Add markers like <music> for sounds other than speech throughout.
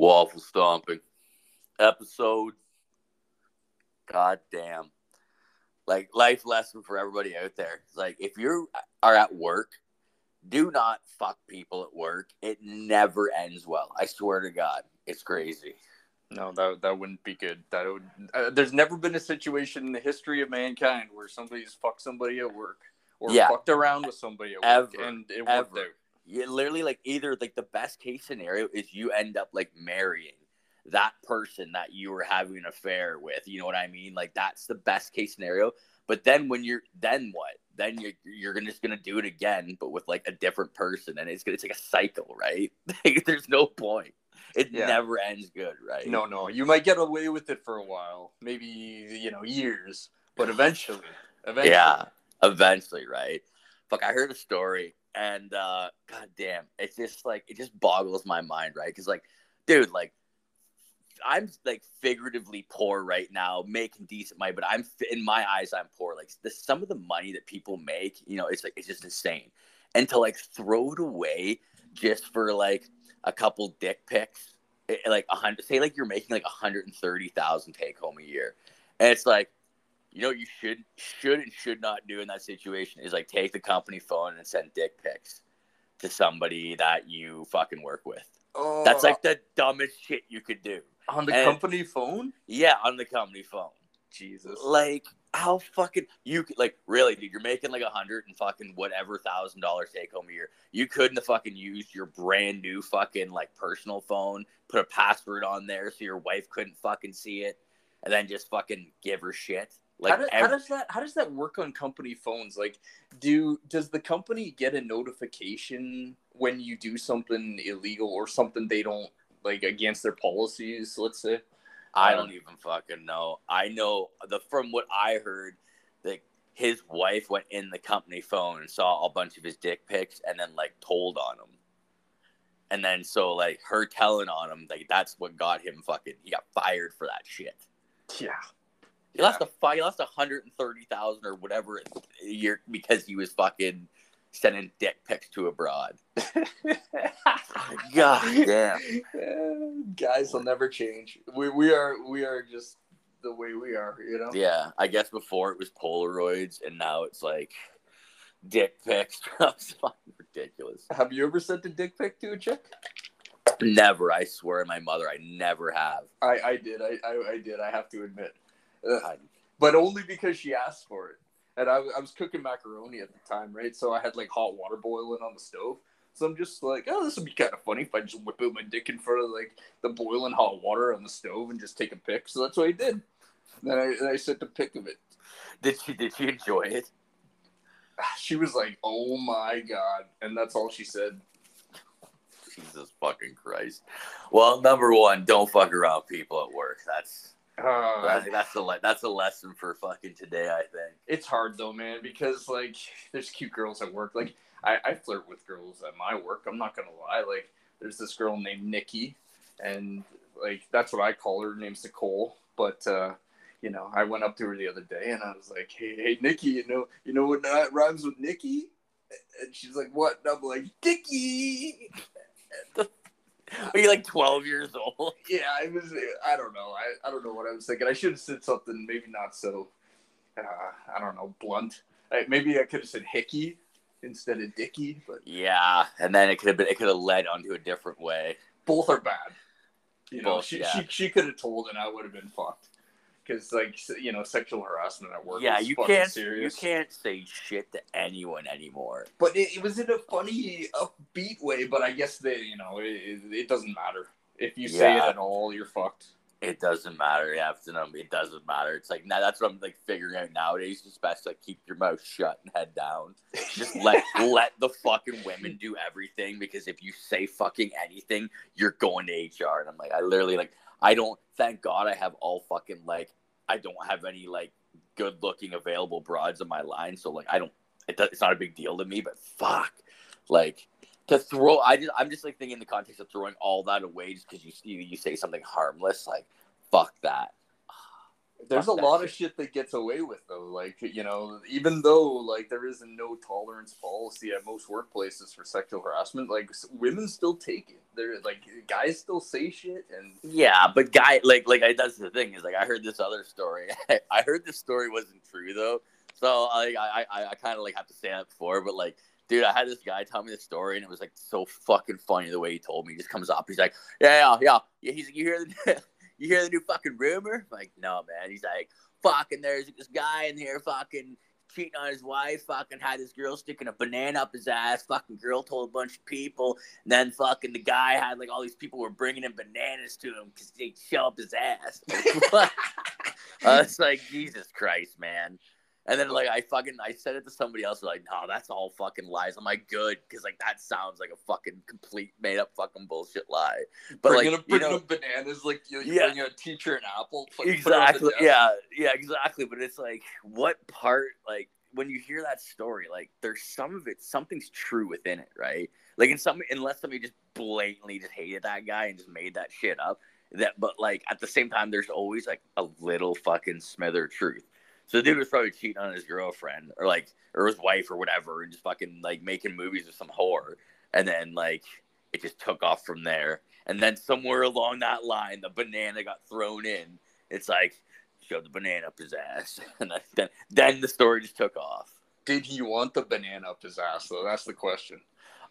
Waffle stomping. Episode. God damn. Like life lesson for everybody out there. It's like if you are at work, do not fuck people at work. It never ends well. I swear to God. It's crazy. No, that that wouldn't be good. That would. Uh, there's never been a situation in the history of mankind where somebody's fucked somebody at work or Yeah. fucked around with somebody at work, Ever. and it Ever. worked out. You literally like either like the best case scenario is you end up like marrying that person that you were having an affair with. You know what I mean? Like that's the best case scenario. But then when you're then what? Then you're you're gonna, just gonna do it again, but with like a different person, and it's gonna it's like a cycle, right? <laughs> There's no point. It Yeah. never ends good, right? No, no, you might get away with it for a while, maybe you know years, but eventually, <sighs> eventually, Yeah, eventually, right? Fuck, I heard a story, and uh god damn, it's just like it just boggles my mind, right? Because like, dude, like, I'm like figuratively poor right now, making decent money, but I'm in my eyes, I'm poor. Like, the some of the money that people make, you know, it's like it's just insane, and to like throw it away just for like a couple dick pics, it- like a hundred, say like you're making like a hundred and thirty thousand take home a year, and it's like you know what you should should and should not do in that situation is like take the company phone and send dick pics to somebody that you fucking work with. Oh, That's like uh, the dumbest shit you could do. on the and- company phone. Yeah, on the company phone. Jesus, Like how fucking you could like really, dude? You're making like a hundred and fucking whatever thousand dollars take home a year. You couldn't have fucking used your brand new fucking like personal phone, put a password on there so your wife couldn't fucking see it, and then just fucking give her shit. Like how, do- how does that how does that work on company phones? Like, do does the company get a notification when you do something illegal or something they don't like against their policies? Let's say. I Um, don't even fucking know. I know the from what I heard, that his wife went in the company phone and saw a bunch of his dick pics and then like told on him. And then so like her telling on him, like that's what got him fucking he got fired for that shit. Yeah. He lost a fi- he lost a hundred and thirty thousand or whatever a year because he was fucking sending dick pics to a broad. <laughs> God damn. <laughs> Guys will never change. We we are we are just the way we are, you know. Yeah, I guess before it was Polaroids, and now it's like dick pics. <laughs> it's fucking ridiculous. Have you ever sent a dick pic to a chick? Never, I swear, to my mother, I never have. I I did. I I, I did. I have to admit. But only because she asked for it. And I, I was cooking macaroni at the time, right? So I had like hot water boiling on the stove. So I'm just like, oh, this would be kind of funny if I just whip out my dick in front of like the boiling hot water on the stove and just take a pic. So that's what I did. Then I, I sent a pic of it. Did she? Did she enjoy it? <sighs> She was like, oh my god. And that's all she said. Jesus fucking Christ. Well, number one, don't fuck around people at work. That's Uh, that's that's a le- that's a lesson for fucking today. I think. it's hard though, man, because like there's cute girls at work. Like I, I flirt with girls at my work. I'm not gonna lie. Like there's this girl named Nikki, and like that's what I call her. Her name's Nicole. But uh, you know, I went up to her the other day and I was like, Hey, hey, Nikki, you know, you know what uh, rhymes with Nikki? And she's like, What? And I'm like, Dicky. Are you like twelve years old? <laughs> Yeah, I was. I don't know. I, I don't know what I was thinking. I should have said something maybe not so. Uh, I don't know, blunt. I, maybe I could have said hickey instead of dicky, but Yeah, and then it could have been it could have led onto a different way. both are bad. You know, Both, she, yeah. she she could have told, and I would have been fucked. Because like you know, sexual harassment at work. yeah, is you fucking can't serious. you can't say shit to anyone anymore. But it, it was in a funny, upbeat way. But I guess they, you know, it, it, doesn't matter if you say it at all. You're fucked. It doesn't matter. Yeah, it's, um, it doesn't matter. It's like now that's what I'm like figuring out nowadays. It's best to like keep your mouth shut and head down. Just let <laughs> let the fucking women do everything because if you say fucking anything, you're going to HR. And I'm like, I literally like I don't. Thank God I have all fucking like I don't have any like good looking available broads on my line. So like I don't. It it's not a big deal to me. But fuck, like to throw. I just I'm just like thinking in the context of throwing all that away just because you you you say something harmless. Like fuck that. There's a lot of shit that gets away with though. Like you know, even though like there is a no tolerance policy at most workplaces for sexual harassment, like women still take it. they're like guys still say shit and Yeah, but guy, like, like I, that's the thing is like I heard this other story. <laughs> I heard this story wasn't true though, so like I, I, I kind of like have to say that before. But like, dude, I had this guy tell me the story, and it was like so fucking funny the way he told me. He just comes up, he's like, yeah, yeah, yeah. yeah he's like, you hear the, <laughs> you hear the new fucking rumor? I'm like, no, man. He's like, fucking, there's this guy in here, fucking cheating on his wife, fucking had this girl sticking a banana up his ass, fucking girl told a bunch of people, and then fucking the guy had like all these people were bringing in bananas to him because they'd show up his ass. <laughs> Like, <laughs> I was like, Jesus Christ, man. And then like I fucking I said it to somebody else, like, no, that's all fucking lies. I'm like, good, because like that sounds like a fucking complete made up fucking bullshit lie. But bringing, like, you know, bananas like you, you Yeah. bring a teacher an apple. fucking put it on the exactly yeah yeah exactly but it's like what part like when you hear that story like there's some of it something's true within it right like in some unless somebody just blatantly just hated that guy and just made that shit up that but like at the same time there's always like a little fucking smither truth so the dude was probably cheating on his girlfriend or like or his wife or whatever and just fucking like making movies with some whore and then like it just took off from there and then somewhere along that line the banana got thrown in it's like shoved the banana up his ass, <laughs> and then- then then the story just took off. Did he want the banana up his ass though? That's the question.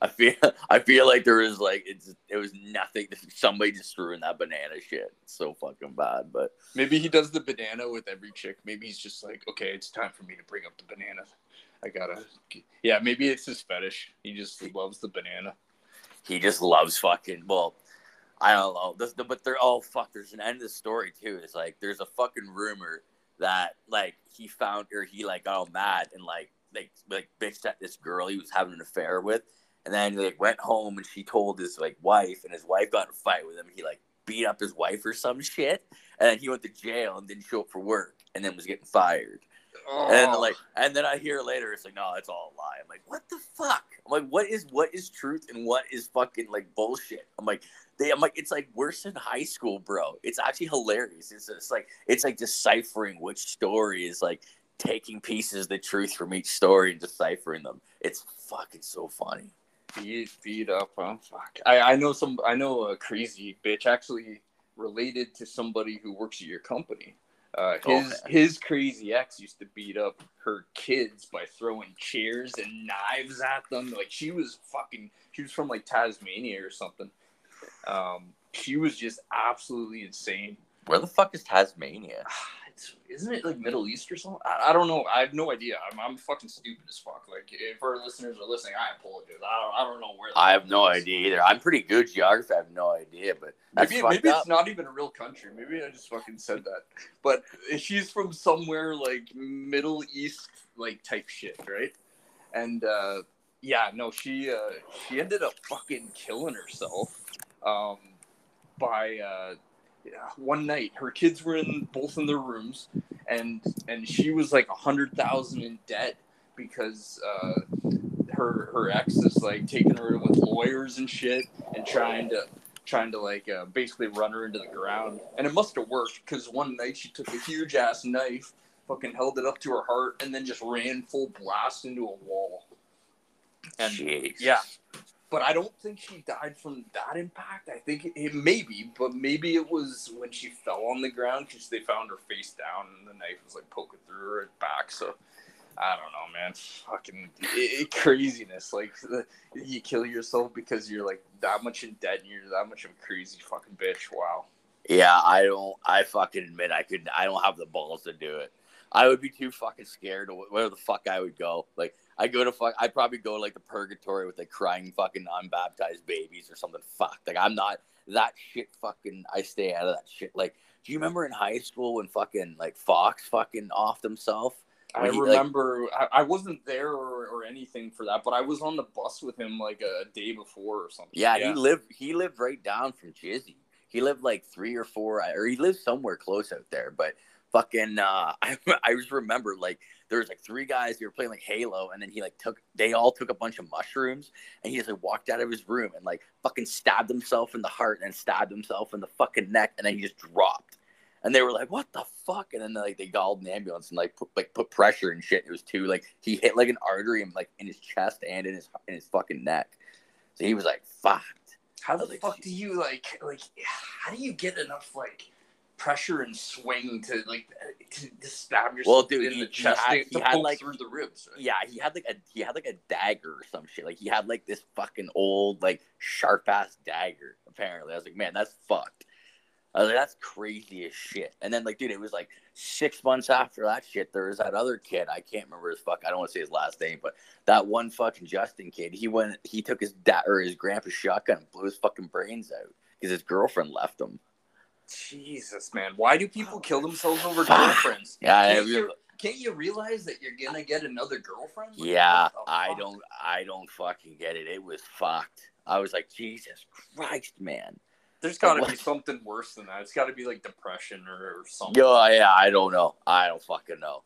I feel <laughs> I feel like there was like it's it was nothing. Somebody just threw in that banana shit. It's so fucking bad, but Maybe he does the banana with every chick. Maybe he's just like, okay, it's time for me to bring up the banana. I gotta. Yeah, maybe it's his fetish. He just loves the banana. he just loves fucking. Well, I don't know. This, but they're all fuck. There's an end of the story too. It's like there's a fucking rumor that like he found or he like got all mad and like like like bitched at this girl he was having an affair with, and then he like went home and she told his like wife and his wife got in a fight with him. He like beat up his wife or some shit, and then he went to jail and didn't show up for work and then was getting fired. And then Oh. like, and then I hear later it's like, no, it's all a lie. I'm like, what the fuck? I'm like, what is what is truth and what is fucking like bullshit? I'm like, they, I'm like, it's like worse than high school, bro. It's actually hilarious. It's just like it's like deciphering which story is like taking pieces of the truth from each story and deciphering them. It's fucking so funny. Beat beat up. Fuck. I I know some. I know a crazy bitch actually related to somebody who works at your company. Uh, his Okay. his crazy ex used to beat up her kids by throwing chairs and knives at them. Like she was fucking. She was from like Tasmania or something. Um, she was just absolutely insane. Where the fuck is Tasmania? <sighs> <sighs> <sighs> Isn't it like Middle East or something? I, I don't know. I have no idea. I'm, I'm fucking stupid as fuck. Like if our listeners are listening, I apologize. I don't, I don't know where. I have no is. idea either. I'm pretty good at geography. I have no idea, but Maybe, maybe up. it's not even a real country. Maybe I just fucking said that. But she's from somewhere like Middle East, like type shit, right? And uh, yeah, no, she uh, she ended up fucking killing herself um, by uh, one night. Her kids were in both in their rooms, and and she was like a hundred thousand in debt because uh, her her ex is like taking her with lawyers and shit and trying to trying to like uh, basically run her into the ground. And it must have worked because one night she took a huge ass knife, fucking held it up to her heart, and then just ran full blast into a wall. And Jeez. yeah, but I don't think she died from that impact. I think it, it maybe, but maybe it was when she fell on the ground because they found her face down and the knife was like poking through her back. So I don't know, man. Fucking it, craziness. Like you kill yourself because you're like that much in debt and you're that much of a crazy fucking bitch. Wow. Yeah, I don't. I fucking admit I could. I don't have the balls to do it. I would be too fucking scared. Of where the fuck I would go. Like I go to fuck. I'd probably go to like the purgatory with like crying fucking unbaptized babies or something. Fuck. Like I'm not that shit. Fucking. I stay out of that shit. Like, do you remember in high school when fucking like Fox fucking offed himself? I When he, like- remember I, I wasn't there or, or anything for that, but I was on the bus with him like a day before or something. Yeah, he lived. He lived right down from Jizzy. He lived like three or four, or he lived somewhere close out there. But fucking, uh, <laughs> I I just remember like there was like three guys who were playing like Halo, and then he like took they all took a bunch of mushrooms, and he just like walked out of his room and like fucking stabbed himself in the heart, and stabbed himself in the fucking neck, and then he just dropped. And they were like, "What the fuck?" And then like they called an ambulance and like put like put pressure and shit. It was too like he hit like an artery in like in his chest and in his in his fucking neck. So he was like, "Fucked." How the Like, fuck do you like like? How do you get enough like pressure and swing to like to, stab yourself Well, dude, in he- the he chest had- to, he had, like- through the ribs? Right? Yeah, he had like a he had like a dagger or some shit. Like he had like this fucking old like sharp ass dagger. Apparently, I was like, man, that's fucked. I was like, that's crazy as shit. And then like, dude, it was like six months after that shit. There was that other kid. I can't remember his fuck. I don't want to say his last name, but that one fucking Justin kid. He went. He took his dad or his grandpa's shotgun and blew his fucking brains out because his girlfriend left him. Jesus, man, why do people oh, kill themselves over girlfriends? Yeah, Can't you, can't you realize that you're gonna get another girlfriend? Like, Yeah, I don't I don't fucking get it. It was fucked. I was like, Jesus Christ, man. There's got to be something worse than that. It's got to be like depression or, or something. Yo, yeah, I don't know. I don't fucking know.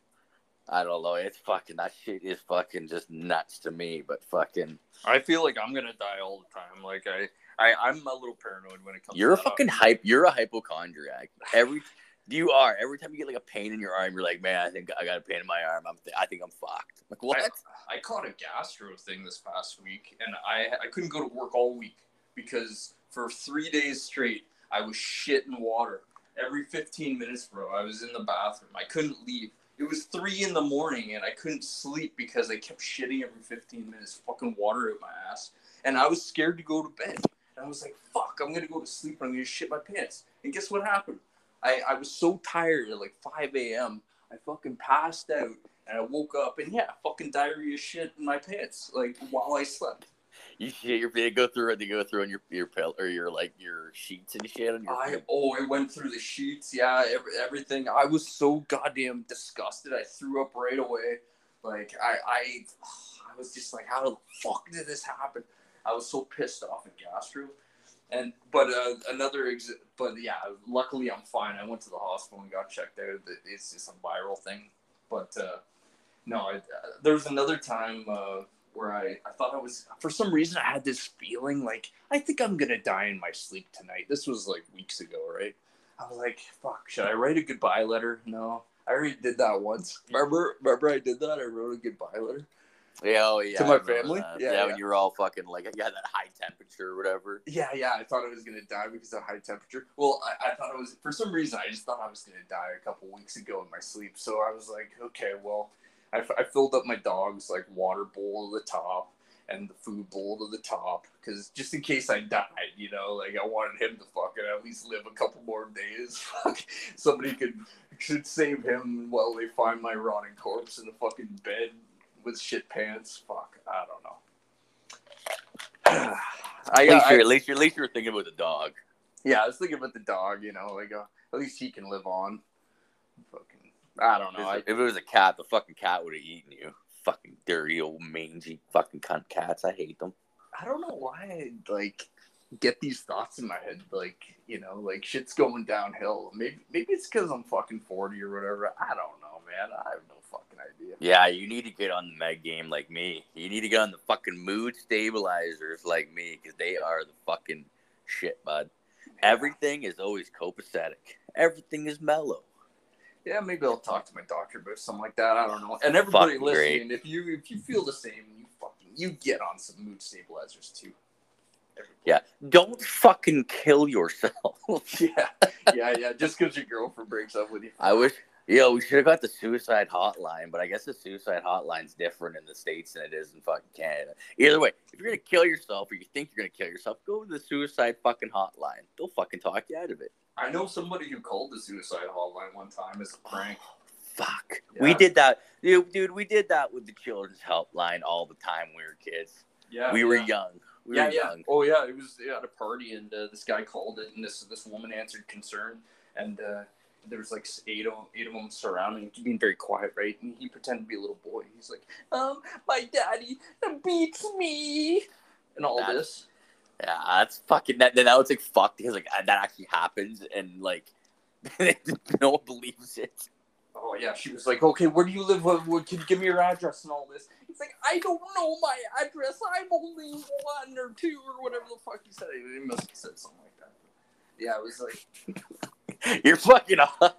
I don't know. It's fucking that shit is fucking just nuts to me. But fucking, I feel like I'm gonna die all the time. Like I, I I'm a little paranoid when it comes. To You're a fucking hype. You're a hypochondriac. Every you are. Every time you get like a pain in your arm, you're like, man, I think I got a pain in my arm. I'm, I think I'm fucked. Like what? I, I caught a gastro thing this past week, and I I couldn't go to work all week because for three days straight I was shitting water every 15 minutes, bro. I was in the bathroom. I couldn't leave. It was three in the morning, and I couldn't sleep because I kept shitting every 15 minutes, fucking water out my ass, and I was scared to go to bed. And I was like, "Fuck, I'm gonna go to sleep and I'm gonna shit my pants." And guess what happened? I, I was so tired at like 5 a.m. I fucking passed out and I woke up and yeah, fucking diarrhea shit in my pants like while I slept. You shit your they go through it. you go through on your your pill or your like your sheets and shit on your. I oh, I went through the sheets, yeah, every, everything. I was so goddamn disgusted. I threw up right away. Like I I I was just like, how the fuck did this happen? I was so pissed off at gastro. And but uh, another ex- but yeah, luckily I'm fine. I went to the hospital and got checked out. It's just a viral thing. But uh, no, I, uh, there was another time uh, where I, I thought I was for some reason I had this feeling like I think I'm gonna die in my sleep tonight. This was like weeks ago, right? I was like, fuck, should I write a goodbye letter? No. I already did that once. Remember? Remember I did that? I wrote a goodbye letter. Yeah, oh yeah. To my family? that. Yeah, Yeah, yeah. when you were all fucking like had that high temperature or whatever. Yeah, yeah. I thought I was gonna die because of high temperature. Well, I, I thought I was for some reason. I just thought I was gonna die a couple weeks ago in my sleep. So I was like, okay, well, I, f- I filled up my dog's like water bowl to the top and the food bowl to the top because just in case I died, you know, like I wanted him to fucking at least live a couple more days. <laughs> Fuck, somebody could could save him while they find my rotting corpse in the fucking bed with shit pants. Fuck, I don't know. <sighs> I, At least, I, you're, at least you're at least you're thinking about the dog. yeah, I was thinking about the dog. You know, like uh, at least he can live on. Fucking, I don't know. I, if it was a cat, the fucking cat would have eaten you. Fucking dirty old mangy fucking cunt cats. I hate them. I don't know why I like get these thoughts in my head. Like you know, like shit's going downhill. Maybe maybe it's because I'm fucking forty or whatever. I don't know, man. I have no fucking idea. Yeah, you need to get on the med game like me. You need to get on the fucking mood stabilizers like me because they are the fucking shit, bud. Everything is always copacetic. Everything is mellow. Yeah, maybe I'll talk to my doctor about something like that. I don't know. And everybody Fucking listening, if you if you feel the same, you fucking you get on some mood stabilizers too. Everybody. Yeah, don't fucking kill yourself. <laughs> yeah, <laughs> yeah, yeah. Just because your girlfriend breaks up with you. I wish, yo, we should have got the suicide hotline, but I guess the suicide hotline's different in the states than it is in fucking Canada. Either way, if you're gonna kill yourself or you think you're gonna kill yourself, go to the suicide fucking hotline. They'll fucking talk you out of it. I know somebody who called the suicide hotline one time as a prank. <sighs> Fuck. Yeah. We did that, dude, dude. We did that with the children's helpline all the time. when We were kids. Yeah, we were yeah. young. We yeah, were yeah. young. Oh, yeah. It was at a party, and uh, this guy called it, and this this woman answered concern, and uh, there was like eight of eight of them surrounding, being very quiet, right? And he pretended to be a little boy. He's like, "Um, my daddy beats me," and all That's- this. Yeah, that's fucking. That, that was like fucked because like that actually happens and like <laughs> no one believes it. Oh yeah, she was like, "Okay, where do you live? What, what, can you give me your address and all this?" He's like, "I don't know my address. I'm only one or two or whatever the fuck he said." He must have said something like that. Yeah, it was like, <laughs> You're fucking. off.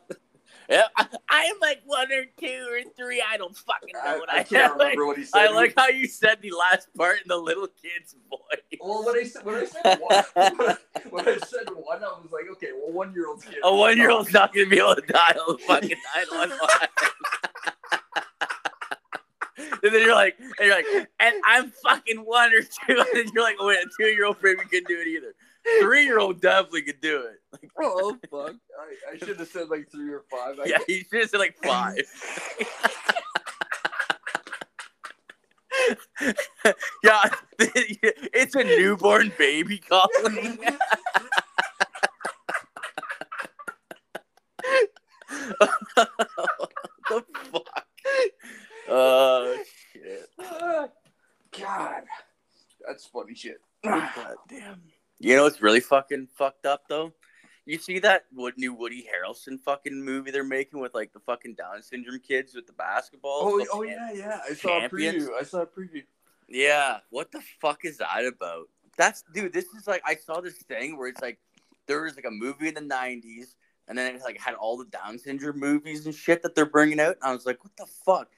Yeah, I, I am like one or two or three. I don't fucking know I, what I I, can't am. <laughs> Like, remember what he said. I like how you said the last part in the little kid's voice. Well, when I said when I said one, <laughs> when I said one, I was like, okay, well, one year olds can't. A one year old's not gonna be able to dial the fucking nine one one. And then you're like, and you're like, and I'm fucking one or two. And then you're like, oh, wait, a two year old maybe couldn't do it either. Three year old definitely could do it. Like, Oh <laughs> fuck! I, I should have said like three or five. I yeah, you should have said like five. <laughs> yeah, <laughs> it's a newborn baby calling. the fuck? Oh shit! Ah, God, that's funny shit. You know it's really fucking fucked up though? You see that new Woody Harrelson fucking movie they're making with like the fucking Down syndrome kids with the basketball? Oh, oh yeah, yeah. I saw a preview. I saw a preview. Yeah, what the fuck is that about? That's dude. This is like I saw this thing where it's like there was like a movie in the '90s, and then it like had all the Down syndrome movies and shit that they're bringing out, and I was like, what the fuck?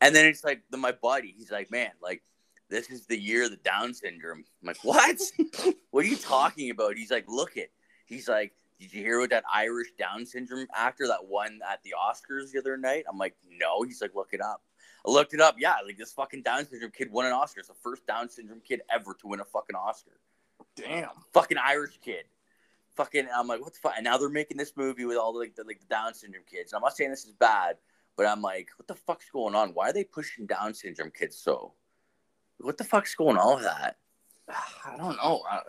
And then it's like the, my buddy, he's like, man, like this is the year of the Down syndrome. I'm like, what? <laughs> what are you talking about? He's like, look it. He's like, did you hear what that Irish Down syndrome actor that won at the Oscars the other night? I'm like, no. He's like, look it up. I looked it up. Yeah, like this fucking Down syndrome kid won an Oscar. It's the first Down syndrome kid ever to win a fucking Oscar. Damn. Fucking Irish kid. Fucking, I'm like, what the fuck? And now they're making this movie with all the, like the like the Down syndrome kids. And I'm not saying this is bad, but I'm like, what the fuck's going on? Why are they pushing Down syndrome kids so? What the fuck's going on with that? <sighs> I don't know. I,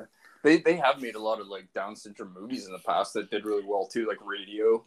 they they have made a lot of like Down syndrome movies in the past that did really well too, like Radio.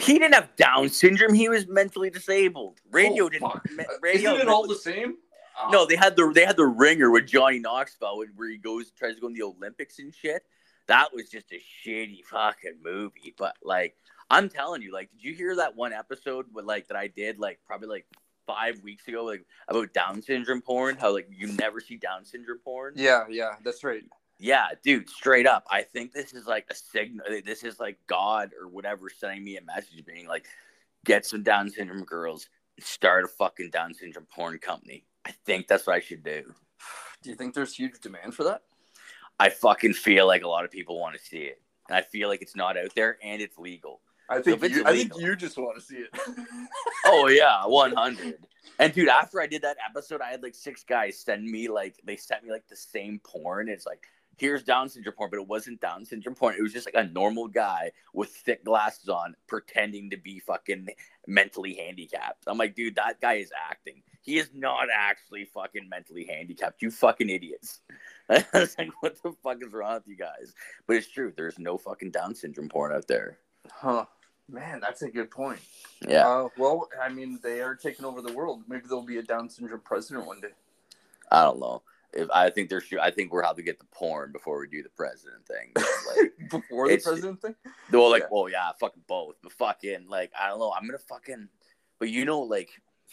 He didn't have Down syndrome. He was mentally disabled. Radio Oh, didn't. me- Uh, radio Isn't it all the same? Ah, No, they had the they had the ringer with Johnny Knoxville where he goes tries to go in the Olympics and shit. That was just a shitty fucking movie. But like I'm telling you, like, did you hear that one episode with like that I did like probably like five weeks ago, like about Down syndrome porn? How like you never see Down syndrome porn? Yeah, yeah, that's right. Yeah, dude, straight up. I think this is like a signal. This is like God or whatever sending me a message, being like, get some Down syndrome girls, start a fucking Down syndrome porn company. I think that's what I should do. Do you think there's huge demand for that? I fucking feel like a lot of people want to see it, and I feel like it's not out there and it's legal. I think it's you, I think you just want to see it. <laughs> Oh yeah, one hundred. And dude, after I did that episode, I had like six guys send me like they sent me like the same porn. It's like here's Down syndrome porn, but it wasn't Down syndrome porn. It was just like a normal guy with thick glasses on, pretending to be fucking mentally handicapped. I'm like, dude, that guy is acting. He is not actually fucking mentally handicapped. You fucking idiots. <laughs> I was like, what the fuck is wrong with you guys? But it's true. There's no fucking Down syndrome porn out there. Huh. Man, that's a good point. Yeah. Uh, well, I mean, they are taking over the world. Maybe there'll be a Down syndrome president one day. I don't know. If I think there's, I think we're how to get the porn before we do the president thing. Like, <laughs> Before the president thing? well, like, Yeah. well, yeah, fucking both. But fucking, like, I don't know. I'm gonna fucking, but you know, like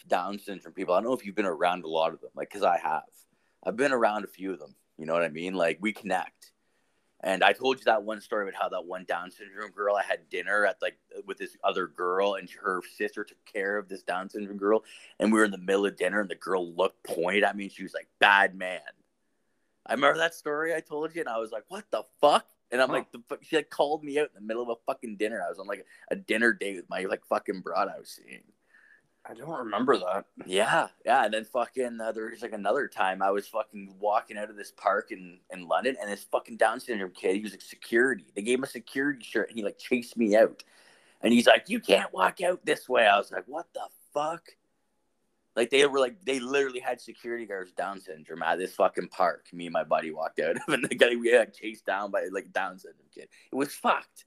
Down syndrome people. I don't know if you've been around a lot of them, like, cause I have. I've been around a few of them. You know what I mean? Like, we connect. And I told you that one story about how that one Down syndrome girl I had dinner at like with this other girl, and her sister took care of this Down syndrome girl, and we were in the middle of dinner, and the girl looked pointed at me, and she was like, "Bad man." I remember that story I told you, and I was like, "What the fuck?" And I'm Huh. like, the, fu- she like called me out in the middle of a fucking dinner. I was on like a dinner date with my like fucking broad I was seeing. I don't remember that. Yeah, yeah. And then fucking uh, there was like another time I was fucking walking out of this park in in London, and this fucking Down syndrome kid, he was like security. They gave him a security shirt, and he like chased me out. And he's like, "You can't walk out this way." I was like, "What the fuck?" Like they were like they literally had security guards Down syndrome at this fucking park. Me and my buddy walked out of, <laughs> and the guy we got chased down by like Down syndrome kid. It was fucked.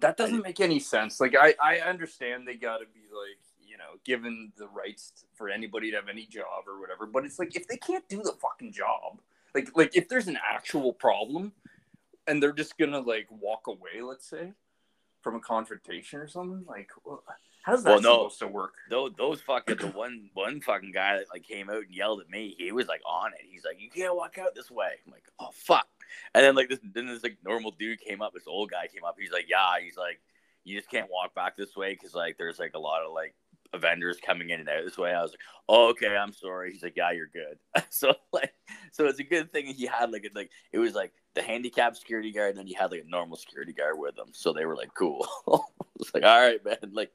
That doesn't make any sense. Like, I, I understand they got to be, like, know, given the rights for anybody to have any job or whatever. But it's like, if they can't do the fucking job, like, like if there's an actual problem and they're just to, like, walk away, let's say, from a confrontation or something, like, well, how's that Well, no. supposed to work? those those fucking the one one fucking guy that like came out and yelled at me. He was like on it. He's like, "You can't walk out this way." I'm like, "Oh fuck!" And then like this then this like normal dude came up. This old guy came up. He's like, "Yeah." He's like, you just can't walk back this way because like there's like a lot of like vendors coming in and out this way. I was like, oh, okay, I'm sorry. He's like, yeah, you're good. <laughs> so like, so it's a good thing he had like like it was like the handicap security guard, and then you had like a normal security guard with him. So they were like, cool. <laughs> it's like, all right, man. Like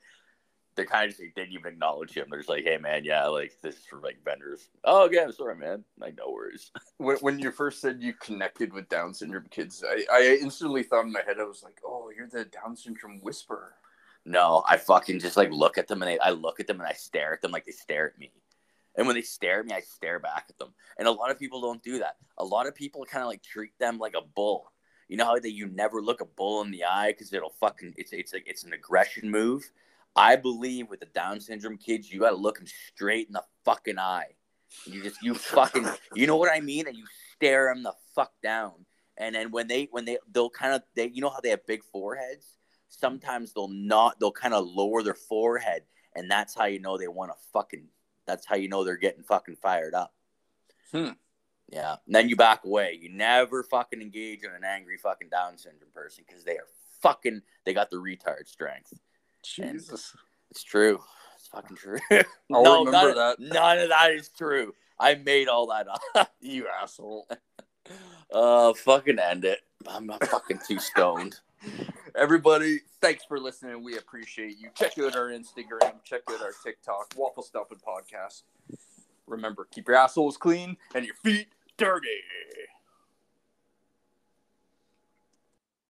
they kind of just like, didn't even acknowledge him. They're just like, hey, man, yeah, like this is for like vendors. Oh, okay, I'm sorry, man. Like no worries. <laughs> When, when you first said you connected with Down syndrome kids, I, I instantly thought in my head, I was like, oh, you're the Down syndrome whisperer. No, I fucking just like look at them and they, I look at them and I stare at them like they stare at me. And when they stare at me, I stare back at them. And a lot of people don't do that. A lot of people kind of like treat them like a bull. You know how that you never look a bull in the eye because it'll fucking it's it's like it's an aggression move. I believe with the Down syndrome kids, you got to look them straight in the fucking eye. You just you fucking you know what I mean, and you stare them the fuck down. And then when they when they they'll kind of they you know how they have big foreheads. Sometimes they'll not they'll kind of lower their forehead, and that's how you know they want to fucking. That's how you know they're getting fucking fired up. Hmm. Yeah. And then you back away. You never fucking engage in an angry fucking Down syndrome person because they are fucking. They got the retard strength. Jesus. It's true. It's fucking true. <laughs> I'll no, remember none, that. None of that is true. I made all that up. <laughs> You asshole. Uh, fucking end it. I'm not fucking too stoned. <laughs> Everybody, thanks for listening. We appreciate you. Check out our Instagram. Check out our TikTok. Waffle Stomping Podcast. Remember, keep your assholes clean and your feet dirty.